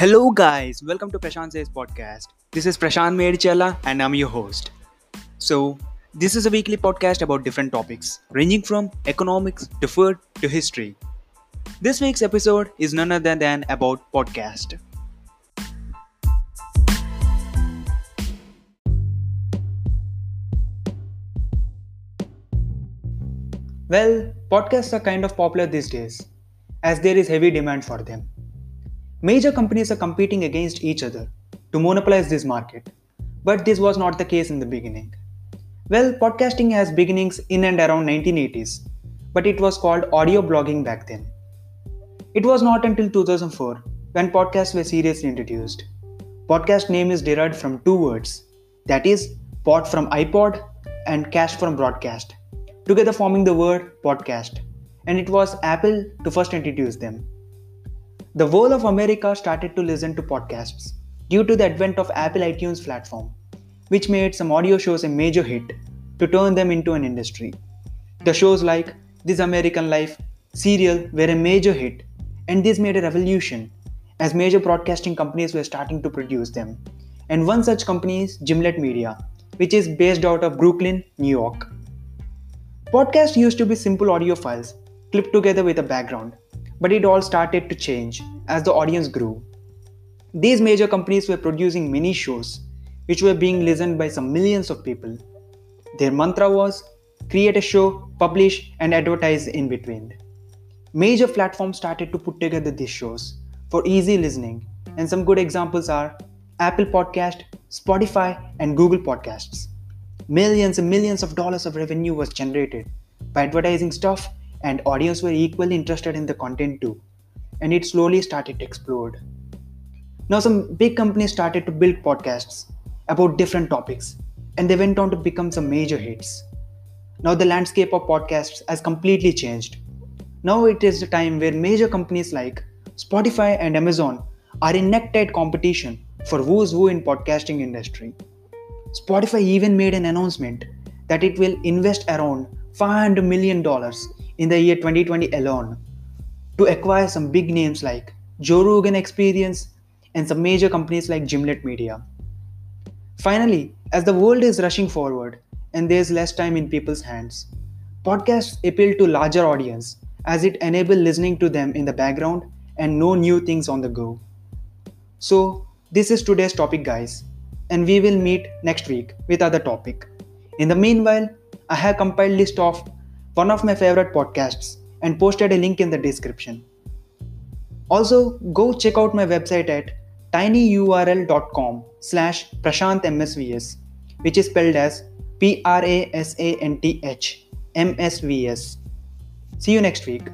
Hello, guys. Welcome to Prashant Says podcast. This is Prashant Medichala, and I'm your host. So, this is a weekly podcast about different topics, ranging from economics to food to history. This week's episode is none other than about podcast. Well, podcasts are kind of popular these days, as there is heavy demand for them. Major companies are competing against each other to monopolize this market, but this was not the case in the beginning. Well, podcasting has beginnings in and around 1980s, but it was called audio blogging back then. It was not until 2004 when podcasts were seriously introduced. Podcast name is derived from two words, that is, pod from iPod and cast from broadcast together forming the word podcast, and it was Apple to first introduce them. The whole of America started to listen to podcasts due to the advent of Apple iTunes platform, which made some audio shows a major hit to turn them into an industry. The shows like This American Life, Serial were a major hit, and this made a revolution as major broadcasting companies were starting to produce them. And one such company is Gimlet Media, which is based out of Brooklyn, New York. Podcasts used to be simple audio files clipped together with a background, but it all started to change as the audience grew. These major companies were producing mini shows which were being listened by some millions of people. Their mantra was create a show, publish, and advertise in between. Major platforms started to put together these shows for easy listening, and some good examples are Apple Podcast, Spotify, and Google Podcasts millions and millions of dollars of revenue was generated by advertising stuff and audience were equally interested in the content too and it slowly started to explode. Now some big companies started to build podcasts about different topics and they went on to become some major hits. Now the landscape of podcasts has completely changed. Now it is the time where major companies like spotify and amazon are in neck-tight competition for who's who in podcasting industry. Spotify even made an announcement that it will invest around $500 million in the year 2020 alone to acquire some big names like Joe Rogan Experience and some major companies like Gimlet Media. Finally, as the world is rushing forward and there's less time in people's hands, podcasts appeal to larger audience as it enable listening to them in the background and know new things on the go. So, this is today's topic guys and we will meet next week with other topic. In the meanwhile, I have compiled list of one of my favorite podcasts and posted a link in the description. Also, go check out my website at tinyurl.com slash prasanthmsvs which is spelled as P-R-A-S-A-N-T-H M-S-V-S. See you next week.